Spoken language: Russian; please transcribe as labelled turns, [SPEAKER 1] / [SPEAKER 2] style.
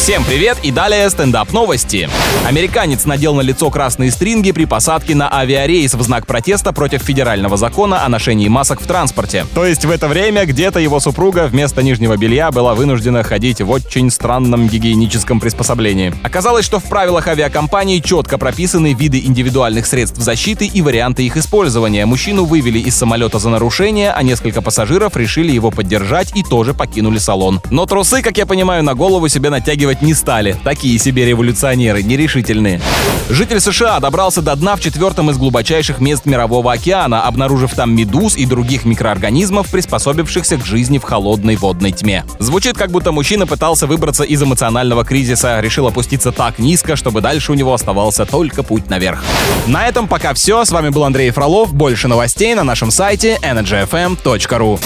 [SPEAKER 1] Всем привет и далее стендап новости. Американец надел на лицо красные стринги при посадке на авиарейс в знак протеста против федерального закона о ношении масок в транспорте. То есть в это время где-то его супруга вместо нижнего белья была вынуждена ходить в очень странном гигиеническом приспособлении. Оказалось, что в правилах авиакомпании четко прописаны виды индивидуальных средств защиты и варианты их использования. Мужчину вывели из самолета за нарушение, а несколько пассажиров решили его поддержать и тоже покинули салон. Но трусы, как я понимаю, на голову себе натягивать не стали. Такие себе революционеры, нерешительные. Житель США добрался до дна в четвертом из глубочайших мест Мирового океана, обнаружив там медуз и других микроорганизмов, приспособившихся к жизни в холодной водной тьме. Звучит, как будто мужчина пытался выбраться из эмоционального кризиса, решил опуститься так низко, чтобы дальше у него оставался только путь наверх. На этом пока все. С вами был Андрей Фролов. Больше новостей на нашем сайте energyfm.ru.